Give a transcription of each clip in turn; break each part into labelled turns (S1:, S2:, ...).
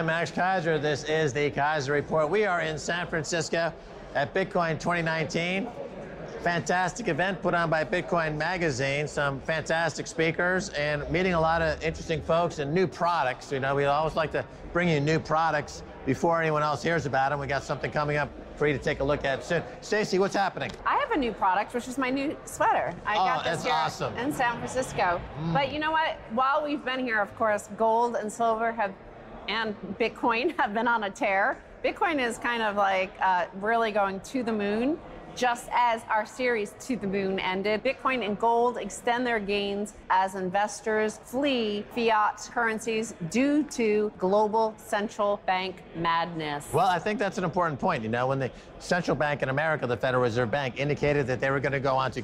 S1: I'm Max Keiser. This is the Keiser Report. We are in San Francisco at Bitcoin 2019. Fantastic event put on by Bitcoin Magazine. Some fantastic speakers and meeting a lot of interesting folks and new products. You know, we always like to bring you new products before anyone else hears about them. We got something coming up for you to take a look at soon. Stacy, what's happening?
S2: I have a new product, which is my new sweater. I
S1: Oh,
S2: got this
S1: that's
S2: here
S1: awesome. Mm.
S2: in San Francisco. But you know what? While we've been here, of course, gold and silver have, and Bitcoin have been on a tear. Bitcoin is kind of like uh, really going to the moon. Just as our series To the Moon ended, Bitcoin and gold extend their gains as investors flee fiat currencies due to global central bank madness.
S1: Well, I think that's an important point. You know, when the central bank in America, the Federal Reserve Bank, indicated that they were going to go on to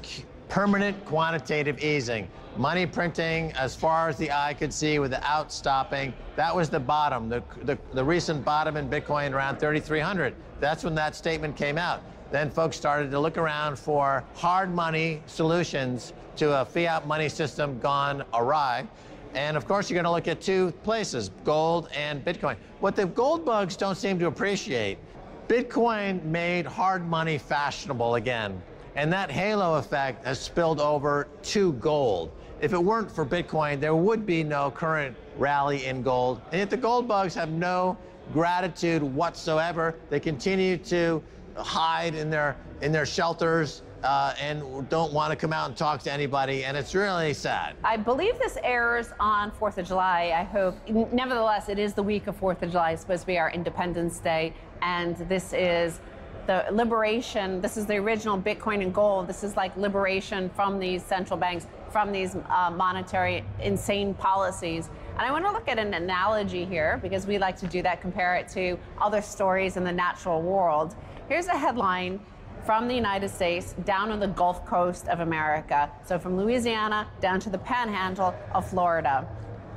S1: permanent quantitative easing, money printing as far as the eye could see without stopping, that was the bottom. The, the, the recent bottom in Bitcoin around 3,300. That's when that statement came out. Then folks started to look around for hard money solutions to a fiat money system gone awry. And of course, you're going to look at two places gold and Bitcoin. What the gold bugs don't seem to appreciate Bitcoin made hard money fashionable again. And that halo effect has spilled over to gold. If it weren't for Bitcoin, there would be no current rally in gold. And yet the gold bugs have no gratitude whatsoever. They continue to hide in their in their shelters uh, and don't want to come out and talk to anybody. And it's really sad.
S2: I believe this airs on 4th of July. I hope. Nevertheless, it is the week of 4th of July. It's supposed to be our Independence Day. And this is the liberation. This is the original Bitcoin and gold. This is like liberation from these central banks, from these uh, monetary insane policies. And I want to look at an analogy here because we like to do that, compare it to other stories in the natural world. Here's a headline from the United States down on the Gulf Coast of America. So from Louisiana down to the panhandle of Florida.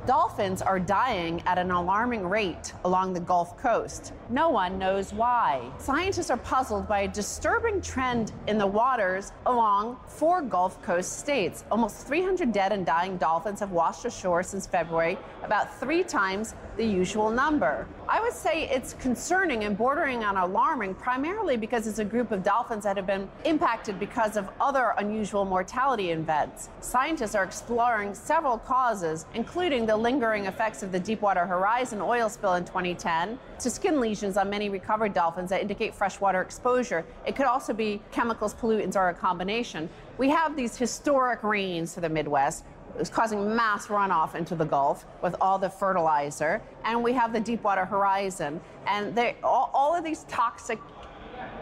S2: Dolphins are dying at an alarming rate along the Gulf Coast. No one knows why. Scientists are puzzled by a disturbing trend in the waters along four Gulf Coast states. Almost 300 dead and dying dolphins have washed ashore since February, about three times the usual number. I would say it's concerning and bordering on alarming, primarily because it's a group of dolphins that have been impacted because of other unusual mortality events. Scientists are exploring several causes, including the lingering effects of the Deepwater Horizon oil spill in 2010 to skin lesions on many recovered dolphins that indicate freshwater exposure. It could also be chemicals, pollutants, or a combination. We have these historic rains to the Midwest. It's causing mass runoff into the Gulf with all the fertilizer. And we have the Deepwater Horizon. And all, all of these toxic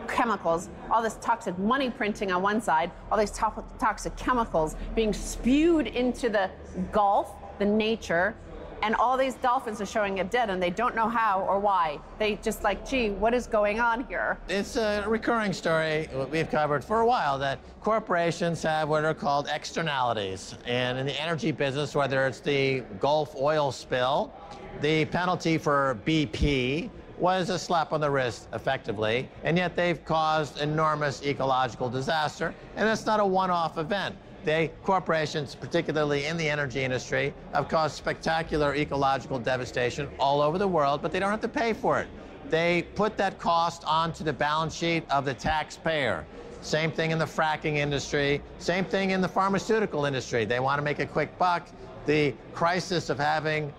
S2: chemicals, all this toxic money printing on one side, all these to- toxic chemicals being spewed into the Gulf, the nature, and all these dolphins are showing up dead and they don't know how or why. They just like, gee, what is going on here?
S1: It's a recurring story we've covered for a while that corporations have what are called externalities. And in the energy business, whether it's the Gulf oil spill, the penalty for BP was a slap on the wrist, effectively, and yet they've caused enormous ecological disaster, and that's not a one-off event. They, corporations, particularly in the energy industry, have caused spectacular ecological devastation all over the world, but they don't have to pay for it. They put that cost onto the balance sheet of the taxpayer. Same thing in the fracking industry, same thing in the pharmaceutical industry. They want to make a quick buck. The crisis of having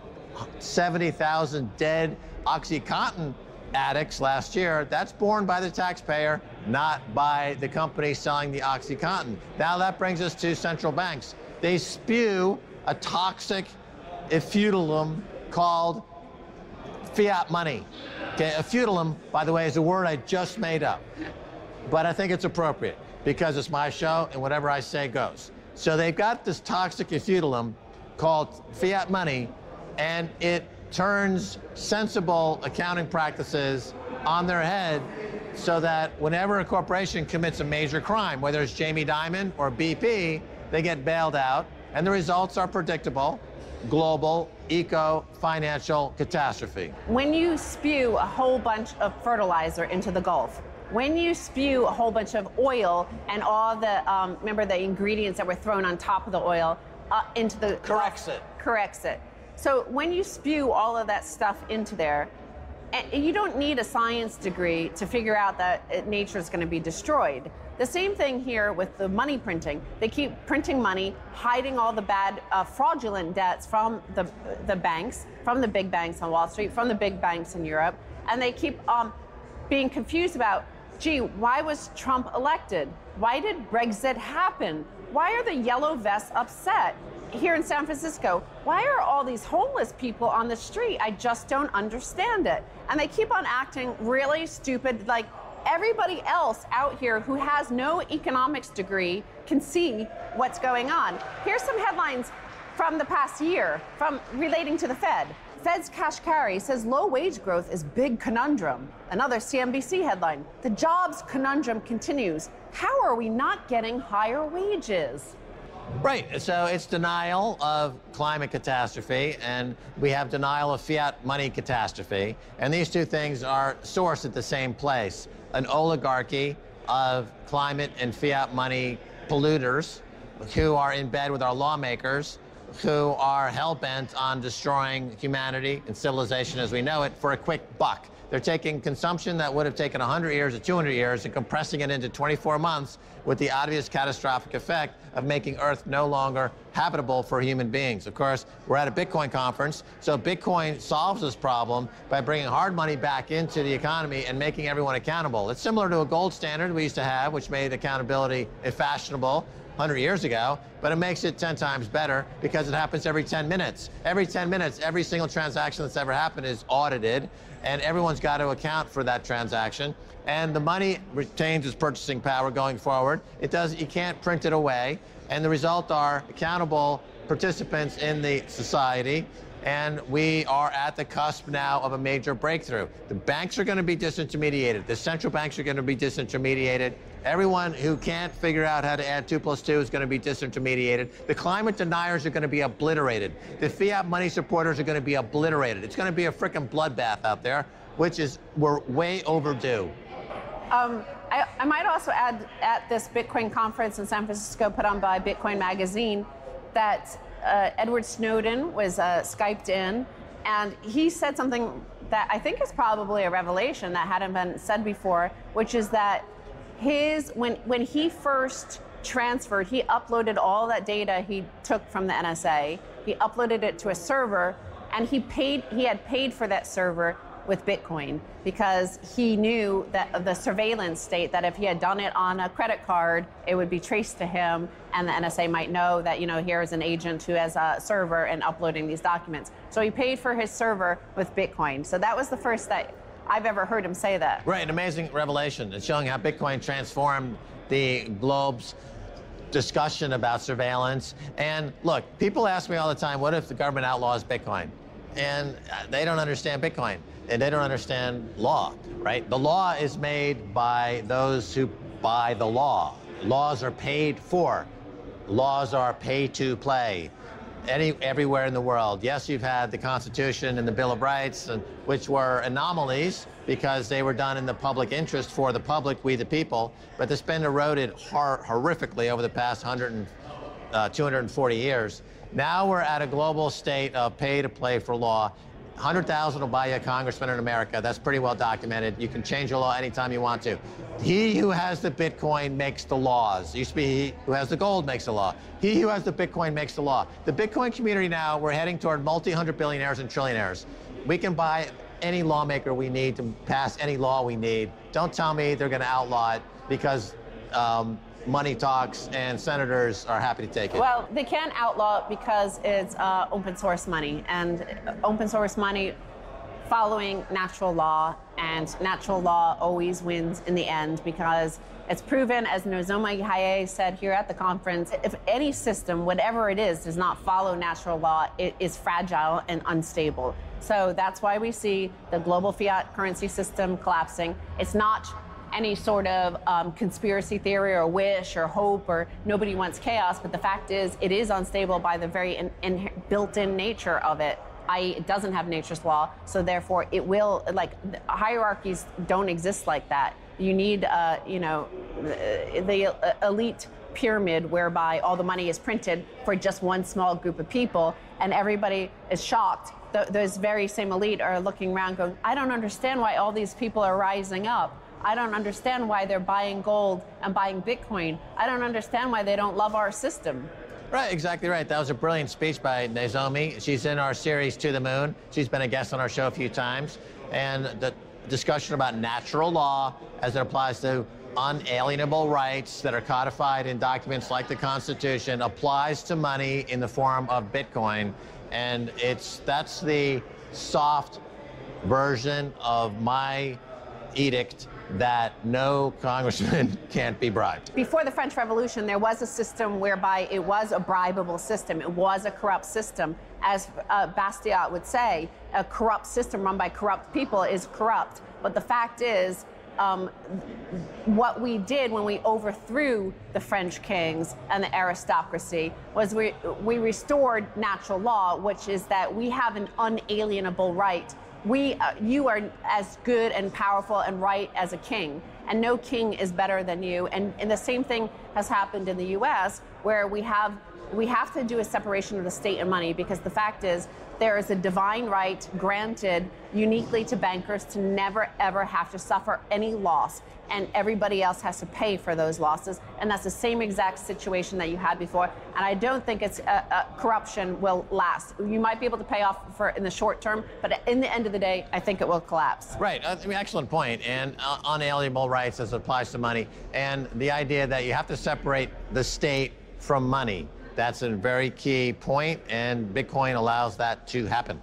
S1: 70,000 dead OxyContin addicts last year, that's borne by the taxpayer, not by the company selling the OxyContin. Now that brings us to central banks. They spew a toxic effluvium called fiat money. Okay, effluvium, by the way, is a word I just made up. But I think it's appropriate because it's my show and whatever I say goes. So they've got this toxic effluvium called fiat money, and it turns sensible accounting practices on their head so that whenever a corporation commits a major crime, whether it's Jamie Dimon or BP, they get bailed out, and the results are predictable global eco financial catastrophe.
S2: When you spew a whole bunch of fertilizer into the Gulf, when you spew a whole bunch of oil and all the, um, remember the ingredients that were thrown on top of the oil uh, into the
S1: Corrects
S2: Gulf,
S1: it.
S2: Corexit. So when you spew all of that stuff into there, and you don't need a science degree to figure out that nature is going to be destroyed. The same thing here with the money printing. They keep printing money, hiding all the bad, uh, fraudulent debts from the, the banks, from the big banks on Wall Street, from the big banks in Europe, and they keep um, being confused about, gee, why was Trump elected? Why did Brexit happen? Why are the yellow vests upset? Here in San Francisco, why are all these homeless people on the street? I just don't understand it. And they keep on acting really stupid, like everybody else out here who has no economics degree can see what's going on. Here's some headlines from the past year from relating to the Fed. Fed's Kashkari says low wage growth is big conundrum. Another CNBC headline. The jobs conundrum continues. How are we not getting higher wages?
S1: Right. So it's denial of climate catastrophe, and we have denial of fiat money catastrophe. And these two things are sourced at the same place an oligarchy of climate and fiat money polluters who are in bed with our lawmakers who are hell bent on destroying humanity and civilization as we know it for a quick buck. They're taking consumption that would have taken 100 years or 200 years and compressing it into 24 months with the obvious catastrophic effect of making Earth no longer habitable for human beings. Of course, we're at a Bitcoin conference, so Bitcoin solves this problem by bringing hard money back into the economy and making everyone accountable. It's similar to a gold standard we used to have, which made accountability fashionable. 100 years ago, but it makes it 10 times better because it happens every 10 minutes. Every 10 minutes, every single transaction that's ever happened is audited, and everyone's got to account for that transaction. And the money retains its purchasing power going forward. It does. You can't print it away, and the result are accountable participants in the society and we are at the cusp now of a major breakthrough. The banks are going to be disintermediated. The central banks are going to be disintermediated. Everyone who can't figure out how to add 2 plus 2 is going to be disintermediated. The climate deniers are going to be obliterated. The fiat money supporters are going to be obliterated. It's going to be a freaking bloodbath out there, which is, we're way overdue.
S2: Um, I, I, might also add at this Bitcoin conference in San Francisco put on by Bitcoin Magazine that uh, Edward Snowden was uh, Skyped in, and he said something that I think is probably a revelation that hadn't been said before, which is that his when when he first transferred, he uploaded all that data he took from the NSA. He uploaded it to a server, and he paid. He had paid for that server with Bitcoin because he knew that the surveillance state that if he had done it on a credit card, it would be traced to him, and the NSA might know that you know here is an agent who has a server and uploading these documents. So he paid for his server with Bitcoin. So that was the first that I've ever heard him say that.
S1: Right, an amazing revelation. It's showing how Bitcoin transformed the globe's discussion about surveillance. And look, people ask me all the time, what if the government outlaws Bitcoin? And uh, they don't understand Bitcoin and they don't understand law, right? The law is made by those who buy the law. Laws are paid for. Laws are pay to play any, everywhere in the world. Yes, you've had the Constitution and the Bill of Rights, and, which were anomalies because they were done in the public interest for the public, we the people, but that's been eroded hor horrifically over the past 100 and, uh, 240 years. Now we're at a global state of pay to play for law. 100,000 will buy you a congressman in America. That's pretty well documented. You can change your law anytime you want to. He who has the Bitcoin makes the laws. It used to be he who has the gold makes the law. He who has the Bitcoin makes the law. The Bitcoin community now, we're heading toward multi-hundred billionaires and trillionaires. We can buy any lawmaker we need to pass any law we need. Don't tell me they're going to outlaw it because um, money talks and senators are happy to take it?
S2: Well, they can't outlaw it because it's uh, open source money, and open source money following natural law, and natural law always wins in the end because it's proven, as Nozomi Hayase said here at the conference, if any system, whatever it is, does not follow natural law, it is fragile and unstable. So that's why we see the global fiat currency system collapsing. It's not any sort of um, conspiracy theory or wish or hope or nobody wants chaos, but the fact is it is unstable by the very in, in, built-in nature of it. I, it doesn't have nature's law, so therefore it will like hierarchies don't exist like that. You need, uh, you know, the, the elite pyramid whereby all the money is printed for just one small group of people, and everybody is shocked th- those very same elite are looking around going, I don't understand why all these people are rising up. I don't understand why they're buying gold and buying Bitcoin. I don't understand why they don't love our system.
S1: Right, exactly right. That was a brilliant speech by Nozomi. She's in our series To the Moon. She's been a guest on our show a few times. And the discussion about natural law as it applies to unalienable rights that are codified in documents like the Constitution applies to money in the form of Bitcoin. And it's that's the soft version of my edict that no congressman can't be bribed.
S2: Before the French Revolution, there was a system whereby it was a bribable system. It was a corrupt system. As uh, Bastiat would say, a corrupt system run by corrupt people is corrupt. But the fact is, um, what we did when we overthrew the French kings and the aristocracy was we, we restored natural law, which is that we have an unalienable right we, uh, you are as good and powerful and right as a king, and no king is better than you. And, and the same thing has happened in the U.S., where we have we have to do a separation of the state and money because the fact is there is a divine right granted uniquely to bankers to never ever have to suffer any loss and everybody else has to pay for those losses. And that's the same exact situation that you had before. And i don't think it's uh, uh, corruption will last. You might be able to pay off for in the short term but in the end of the day i think it will collapse.
S1: Right. I mean, excellent point. point. And uh, unalienable rights as it applies to money. And the idea that you have to separate the state from money. That's a very key point, and Bitcoin allows that to happen.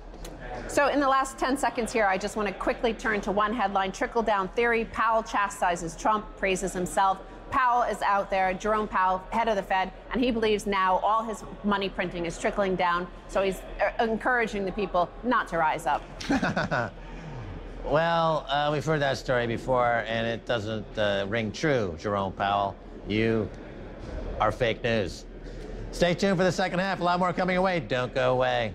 S2: So, in the last 10 seconds here, I just want to quickly turn to one headline trickle down theory. Powell chastises Trump, praises himself. Powell is out there, Jerome Powell, head of the Fed, and he believes now all his money printing is trickling down. So he's uh, encouraging the people not to rise up.
S1: well, uh, we've heard that story before, and it doesn't uh, ring true, Jerome Powell. You are fake news. Stay tuned for the second half. A lot more coming away. Don't go away.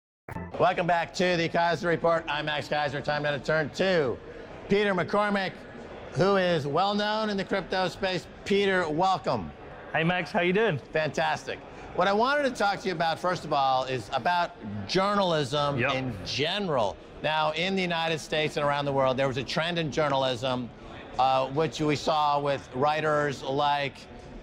S1: Welcome back to the Keiser Report. I'm Max Keiser. Time now to turn to Peter McCormack, who is well known in the crypto space. Peter, welcome.
S3: Hey Max, how you doing?
S1: Fantastic. What I wanted to talk to you about, first of all, is about journalism yep. in general. Now, in the United States and around the world, there was a trend in journalism uh, which we saw with writers like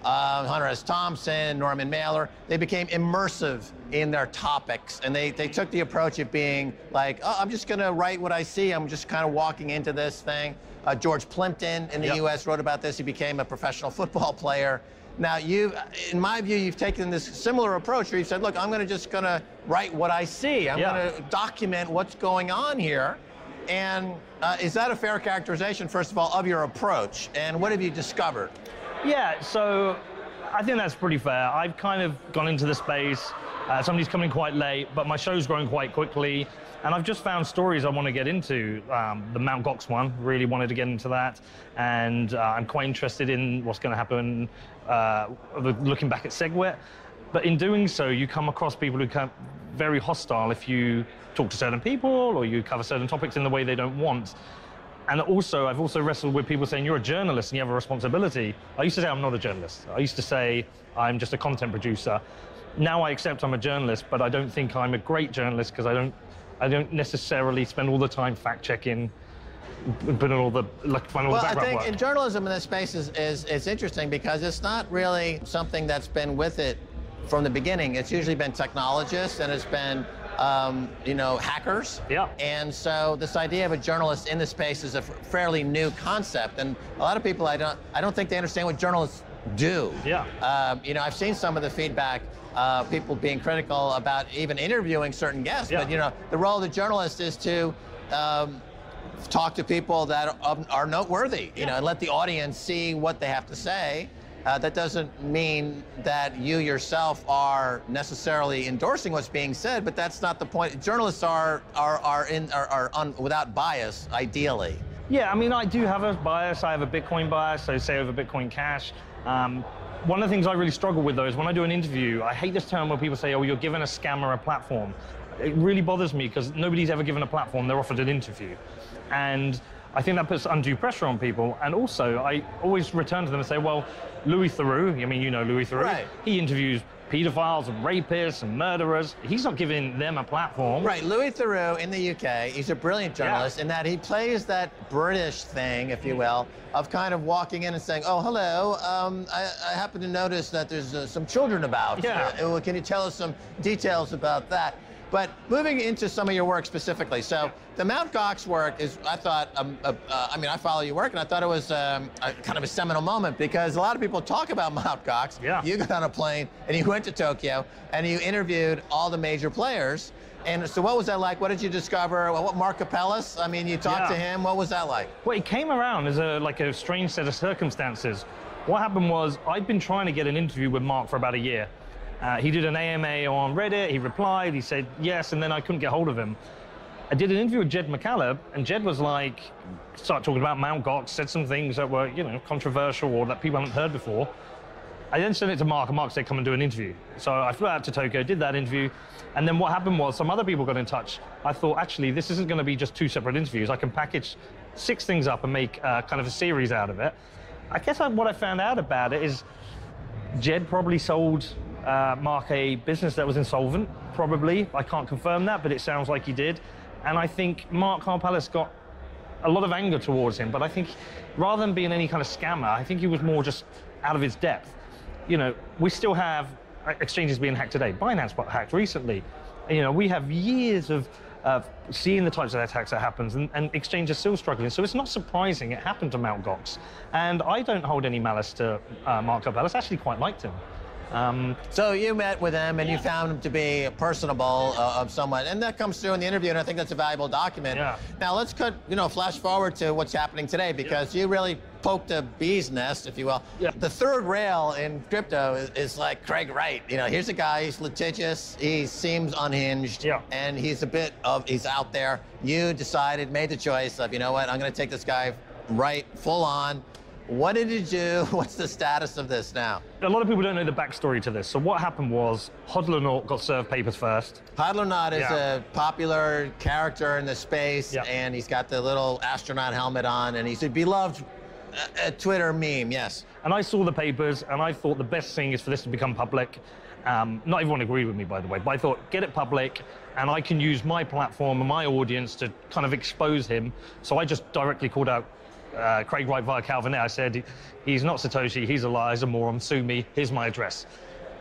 S1: uh, Hunter S. Thompson, Norman Mailer. They became immersive in their topics, and they, they took the approach of being like, oh, I'm just going to write what I see. I'm just kind of walking into this thing. Uh, George Plimpton in the yep. U.S. wrote about this. He became a professional football player. Now, you, in my view, you've taken this similar approach where you said, look, I'm going to just going to write what I see. I'm yeah. going to document what's going on here. And uh, is that a fair characterization, first of all, of your approach? And what have you discovered?
S3: Yeah, so I think that's pretty fair. I've kind of gone into the space. Uh, somebody's coming quite late, but my show's growing quite quickly. And I've just found stories I want to get into. Um, the Mount Gox one, really wanted to get into that. And uh, I'm quite interested in what's going to happen uh, looking back at SegWit. But in doing so, you come across people who come very hostile if you talk to certain people or you cover certain topics in the way they don't want. And also, I've also wrestled with people saying, you're a journalist and you have a responsibility. I used to say I'm not a journalist. I used to say I'm just a content producer. Now I accept I'm a journalist, but I don't think I'm a great journalist because I don't, I don't necessarily spend all the time fact checking put all the like
S1: well, I think
S3: work.
S1: in journalism in this space is, is, is interesting because it's not really something that's been with it from the beginning. It's usually been technologists and it's been um, you know, hackers.
S3: Yeah.
S1: And so this idea of a journalist in the space is a fairly new concept, and a lot of people I don't I don't think they understand what journalists do.
S3: Yeah.
S1: Um, you know, I've seen some of the feedback. Uh, people being critical about even interviewing certain guests, yeah. but you know, the role of the journalist is to um, talk to people that are, are noteworthy, you yeah. know, and let the audience see what they have to say Uh, that doesn't mean that you yourself are necessarily endorsing what's being said, but that's not the point. Journalists are are are in are, are un, without bias, ideally.
S3: Yeah, I mean, I do have a bias. I have a Bitcoin bias, so say over Bitcoin Cash. Um, one of the things I really struggle with though is when I do an interview, I hate this term where people say, oh, you're giving a scammer a platform. It really bothers me because nobody's ever given a platform, they're offered an interview. And I think that puts undue pressure on people. And also, I always return to them and say, well, Louis Theroux, I mean, you know Louis Theroux,
S1: Right.
S3: he interviews pedophiles and rapists and murderers. He's not giving them a platform.
S1: Right, Louis Theroux in the UK, he's a brilliant journalist in that he plays that British thing, if you will, of kind of walking in and saying, "Oh, hello, um, I, I happen to notice that there's uh, some children about.
S3: Yeah.
S1: Uh, well, can you tell us some details about that?" But moving into some of your work specifically, so the Mount Gox work is, I thought, um, uh, uh, I mean, I follow your work, and I thought it was um, a, kind of a seminal moment because a lot of people talk about Mount Gox.
S3: Yeah.
S1: You got on a plane and you went to Tokyo and you interviewed all the major players. And so, what was that like? What did you discover? What Mark Karpelès? I mean, you talked
S3: Yeah.
S1: to him. What was that like?
S3: Well, it came around as a like a strange set of circumstances. What happened was I'd been trying to get an interview with Mark for about a year. Uh, he did an AMA on Reddit. He replied. He said yes, and then I couldn't get hold of him. I did an interview with Jed McCaleb, and Jed was like, started talking about Mount Gox, said some things that were, you know, controversial or that people haven't heard before. I then sent it to Mark, and Mark said, come and do an interview. So I flew out to Tokyo, did that interview, and then what happened was some other people got in touch. I thought, actually, this isn't going to be just two separate interviews. I can package six things up and make uh, kind of a series out of it. I guess I, what I found out about it is Jed probably sold uh, Mark a business that was insolvent, probably. I can't confirm that, but it sounds like he did. And I think Mark Karpelès got a lot of anger towards him, but I think rather than being any kind of scammer, I think he was more just out of his depth. You know, we still have uh, exchanges being hacked today. Binance got hacked recently. You know, we have years of of seeing the types of attacks that happens, and, and exchanges still struggling. So it's not surprising it happened to Mt. Gox. And I don't hold any malice to uh, Mark Karpelès. Actually, quite liked him. Um,
S1: So you met with him and you found him to be personable uh, of someone, and that comes through in the interview, and I think that's a valuable document.
S3: Yeah.
S1: Now let's cut, you know, flash forward to what's happening today because you really poked a bee's nest, if you will.
S3: Yeah.
S1: The third rail in crypto is, is like Craig Wright. You know, here's a guy, he's litigious, he seems unhinged,
S3: Yeah.
S1: and he's a bit of, he's out there. You decided, made the choice of, you know what, I'm going to take this guy right, full on. What did you do? What's the status of this now?
S3: a lot of people don't know the backstory to this. So what happened was Hodler got served papers first.
S1: Hodlonaut is
S3: Yeah.
S1: a popular character in the space,
S3: Yeah.
S1: and he's got the little astronaut helmet on, and he's a beloved uh, uh, Twitter meme. Yes.
S3: And I saw the papers, and I thought the best thing is for this to become public. Um, not everyone agreed with me, by the way, but I thought get it public, and I can use my platform and my audience to kind of expose him. So I just directly called out uh, Craig Wright via Calvin Ayre. I said, he's not Satoshi, he's a liar, he's a moron, sue me, here's my address.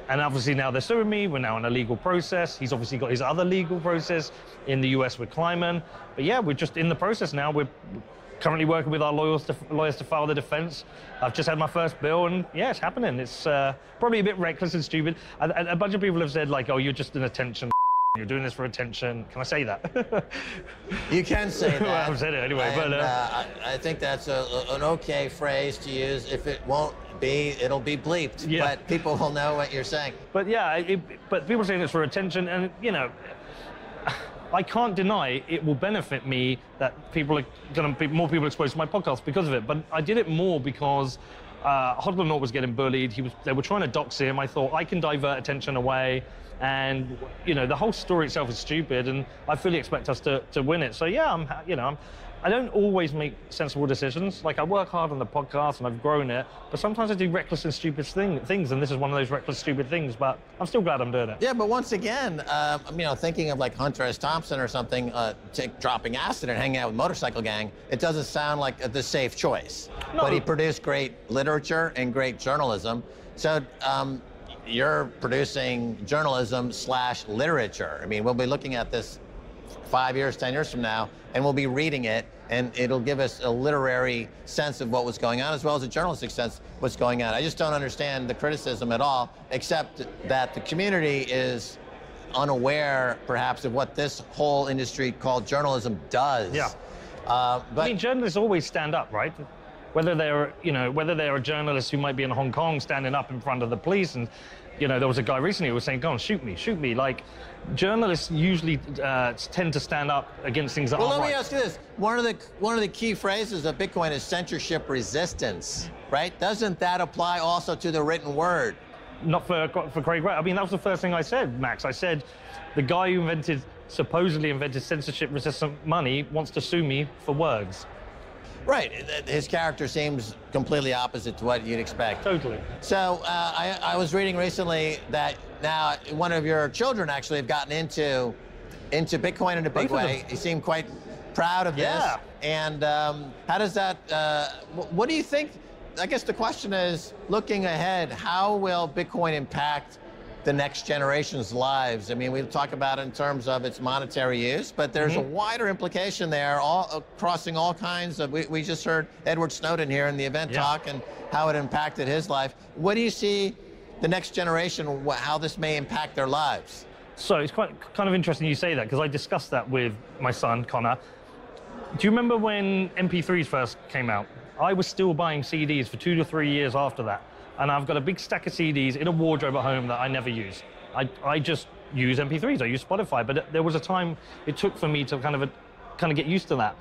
S3: And obviously now they're suing me, we're now in a legal process. He's obviously got his other legal process in the US with Kleiman. But yeah, we're just in the process now. We're currently working with our lawyers to, lawyers to file the defense. I've just had my first bill, and yeah, it's happening. It's uh, probably a bit reckless and stupid. A, a- a bunch of people have said, like, oh, you're just an attention. You're doing this for attention. Can I say that?
S1: You can say that.
S3: Well, I've said it anyway, but,
S1: And,
S3: uh,
S1: uh, I, I think that's a- an okay phrase to use. If it won't be, it'll be bleeped.
S3: Yeah.
S1: But people will know what you're saying.
S3: But yeah, it, but people are saying it's for attention, and you know, I can't deny it will benefit me that people are going to be more people exposed to my podcast because of it. But I did it more because uh, Hodler was getting bullied. He was they were trying to dox him. I thought I can divert attention away, and you know the whole story itself is stupid, and I fully expect us to, to win it. So yeah, I'm you know I'm. I don't always make sensible decisions. Like I work hard on the podcast and I've grown it, but sometimes I do reckless and stupid thing, things, and this is one of those reckless, stupid things. But I'm still glad I'm doing it.
S1: Yeah, but once again, um, you know, thinking of like Hunter S. Thompson or something, uh, dropping acid and hanging out with motorcycle gang, it doesn't sound like the safe choice.
S3: No.
S1: But he produced great literature and great journalism. So um, you're producing journalism slash literature. I mean, we'll be looking at this five years, ten years from now, and we'll be reading it, and it'll give us a literary sense of what was going on, as well as a journalistic sense of what's going on. I just don't understand the criticism at all, except that the community is unaware, perhaps, of what this whole industry called journalism does.
S3: Yeah.
S1: Uh, but
S3: I mean, journalists always stand up, right? whether they're, you know, whether they're a journalist who might be in Hong Kong standing up in front of the police and, you know, there was a guy recently who was saying, go on, shoot me, shoot me. Like, journalists usually uh, tend to stand up against things that
S1: Well,
S3: aren't
S1: let me
S3: right.
S1: ask you this: one of the one of the key phrases of Bitcoin is censorship resistance, right? Doesn't that apply also to the written word?
S3: not for for Craig Wright. I mean, that was the first thing I said, Max. I said, the guy who invented, supposedly invented censorship-resistant money, wants to sue me for words.
S1: Right. His character seems completely opposite to what you'd expect.
S3: Totally.
S1: So uh, I, I was reading recently that now one of your children actually have gotten into into Bitcoin in a big
S3: Both
S1: way.
S3: them.
S1: You seem quite proud of
S3: Yeah.
S1: this. And um, how does that? Uh, what do you think? I guess the question is, looking ahead, how will Bitcoin impact the next generation's lives? I mean, we talk about it in terms of its monetary use, but there's a wider implication there, all uh, crossing all kinds of. We, we just heard Edward Snowden here in the event
S3: Yeah.
S1: talk and how it impacted his life. What do you see the next generation, how this may impact their lives?
S3: So it's quite kind of interesting you say that because I discussed that with my son Connor. Do you remember when MP3s first came out? I was still buying CDs for two to three years after that, and I've got a big stack of CDs in a wardrobe at home that I never use. I, I just use MP3s. I use Spotify, but there was a time it took for me to kind of uh, kind of get used to that.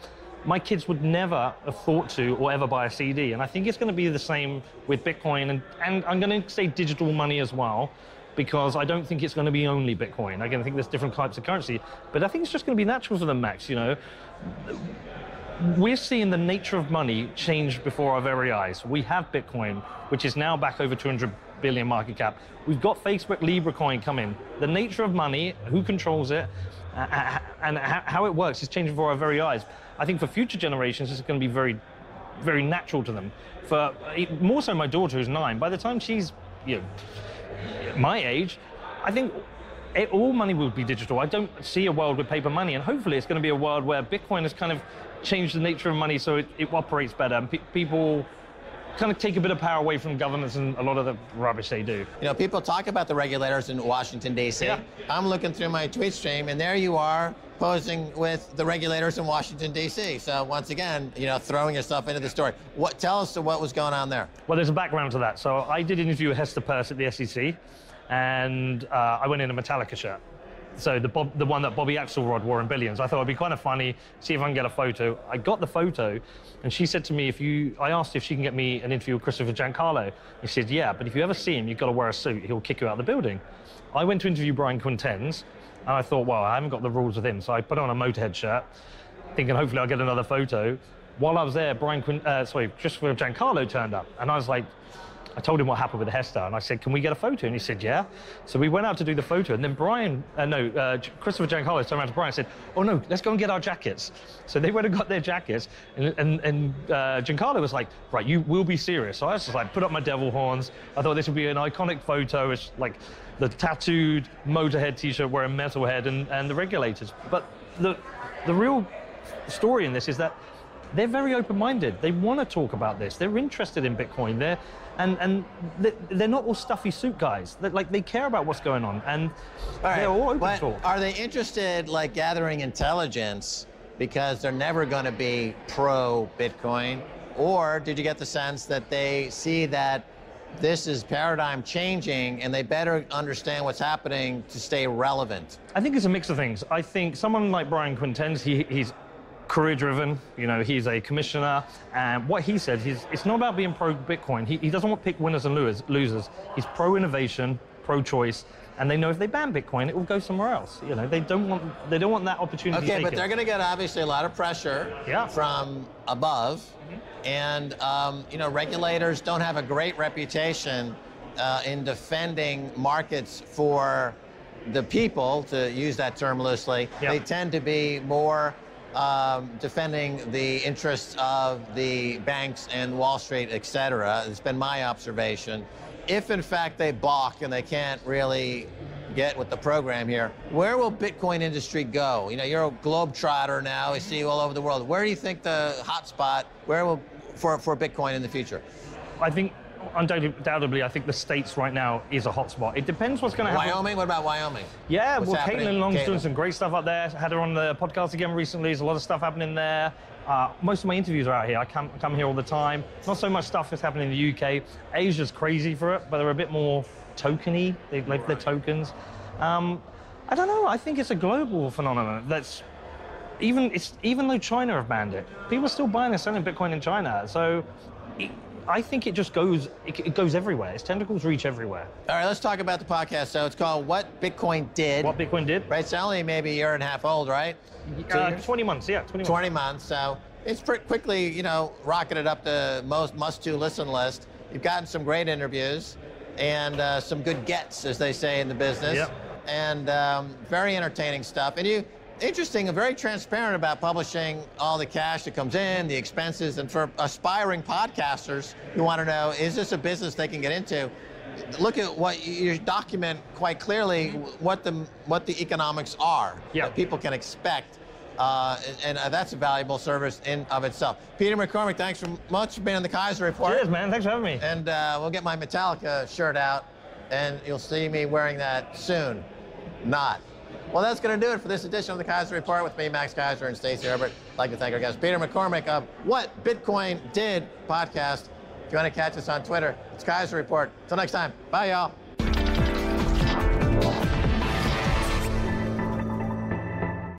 S3: My kids would never have thought to or ever buy a CD, and I think it's going to be the same with Bitcoin, and, and I'm going to say digital money as well because I don't think it's going to be only Bitcoin. I think there's different types of currency, but I think it's just going to be natural for them, Max. You know, we're seeing the nature of money change before our very eyes. We have Bitcoin, which is now back over 200 billion market cap. We've got Facebook Libra coin coming. The nature of money, who controls it, uh, uh, and how it works is changing before our very eyes. I think for future generations, it's going to be very, very natural to them. For uh, more so, my daughter who's nine. By the time she's, you know, my age, I think it, all money will be digital. I don't see a world with paper money, and hopefully, it's going to be a world where Bitcoin is kind of changed the nature of money so it, it operates better, and pe- people kind of take a bit of power away from governments and a lot of the rubbish they do.
S1: You know, people talk about the regulators in Washington, D.C.
S3: Yeah.
S1: I'm looking through my tweet stream, and there you are posing with the regulators in Washington, D.C. So once again, you know, throwing yourself into the story. What? Tell us what was going on there.
S3: Well, there's a background to that. So I did interview Hester Peirce at the SEC, and uh, I went in a Metallica shirt. So the Bob, the one that Bobby Axelrod wore in Billions. I thought it'd be kind of funny, see if I can get a photo. I got the photo, and she said to me, if you, I asked if she can get me an interview with Christopher Giancarlo. He said, yeah, but if you ever see him, you've got to wear a suit. He'll kick you out of the building. I went to interview Brian Quintenz, and I thought, well, I haven't got the rules with him, so I put on a Motorhead shirt, thinking hopefully I'll get another photo. While I was there, Brian Quin- uh, sorry, Christopher Giancarlo turned up, and I was like, I told him what happened with the Hester, and I said, "Can we get a photo?" And he said, "Yeah." So we went out to do the photo, and then Brian, uh, no, uh, Christopher Giancarlo turned around to Brian and said, "Oh no, let's go and get our jackets." So they went and got their jackets, and and, and uh, Giancarlo was like, "Right, you will be serious." So I was just like, put up my devil horns. I thought this would be an iconic photo. It's like the tattooed Motorhead T-shirt wearing Metalhead and, and the regulators. But the the real story in this is that they're very open-minded. They want to talk about this. They're interested in Bitcoin. They're and and they- they're not all stuffy suit guys. They're, like they care about what's going on, and they're all open
S1: but
S3: talk.
S1: are they interested, like gathering intelligence, because they're never going to be pro Bitcoin, or did you get the sense that they see that this is paradigm changing and they better understand what's happening to stay relevant?
S3: I think it's a mix of things. I think someone like Brian Quintens, he, he's career driven. You know, he's a commissioner, and what he said is it's not about being pro Bitcoin. He, he doesn't want to pick winners and losers. He's pro innovation, pro choice, and they know if they ban Bitcoin, it will go somewhere else. You know, they don't want they don't want that opportunity.
S1: Okay, but they're going to get obviously a lot of pressure
S3: Yeah.
S1: from above, and um, you know regulators don't have a great reputation uh, in defending markets for the people, to use that term loosely. They tend to be more um, defending the interests of the banks and Wall Street, et cetera. It's been my observation. If in fact they balk and they can't really get with the program here, where will Bitcoin industry go? You know, you're a globetrotter now. I see you all over the world. Where do you think the hot spot? Where will for for Bitcoin in the future?
S3: I think undoubtedly, I think the states right now is a hotspot. It depends what's going to happen.
S1: Wyoming? What about Wyoming?
S3: Yeah,
S1: What's
S3: well,
S1: happening?
S3: Caitlin Long's
S1: Caitlin.
S3: doing some great stuff up there. Had her on the podcast again recently. There's a lot of stuff happening there. Uh, most of my interviews are out here. I come, come here all the time. Not so much stuff is happening in the UK. Asia's crazy for it, but they're a bit more tokeny. They like their tokens. Um, I don't know. I think it's a global phenomenon. That's even it's even though China have banned it, people are still buying and selling Bitcoin in China. So it, I think it just goes it, it goes everywhere. Its tentacles reach everywhere.
S1: All right, let's talk about the podcast. So it's called What Bitcoin Did.
S3: What Bitcoin did?
S1: Right, it's only maybe a year and a half old, right?
S3: Uh, 20 months, yeah, 20 months.
S1: 20 months. So it's pretty quickly, you know, rocketed up the most must-to listen list. You've gotten some great interviews and uh, some good gets, as they say in the business,
S3: Yep.
S1: and um, very entertaining stuff. And you, interesting and very transparent about publishing all the cash that comes in, the expenses, and for aspiring podcasters who want to know, is this a business they can get into? Look at what you document quite clearly what the what the economics are
S3: Yeah.
S1: that people can expect. Uh, and uh, that's a valuable service in of itself. Peter McCormack, thanks so much for being on the Keiser Report.
S3: Cheers, man. Thanks for having me.
S1: And uh, we'll get my Metallica shirt out, and you'll see me wearing that soon. Not. Well, that's going to do it for this edition of the Keiser Report with me, Max Keiser, and Stacy Herbert. I'd like to thank our guest, Peter McCormack of What Bitcoin Did podcast. If you want to catch us on Twitter, it's Keiser Report. Until next time, bye, y'all.